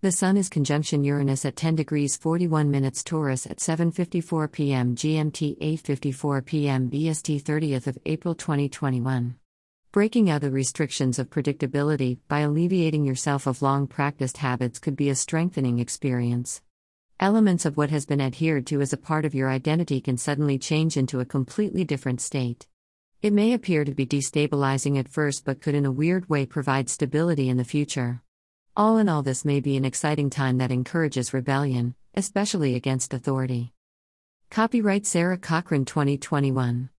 The Sun is conjunction Uranus at 10 degrees 41 minutes Taurus at 7:54 p.m. GMT 8:54 p.m. BST 30th of April 2021. Breaking out the restrictions of predictability by alleviating yourself of long practiced habits could be a strengthening experience. Elements of what has been adhered to as a part of your identity can suddenly change into a completely different state. It may appear to be destabilizing at first but could in a weird way provide stability in the future. All in all, this may be an exciting time that encourages rebellion, especially against authority. Copyright Sarah Cochran 2021.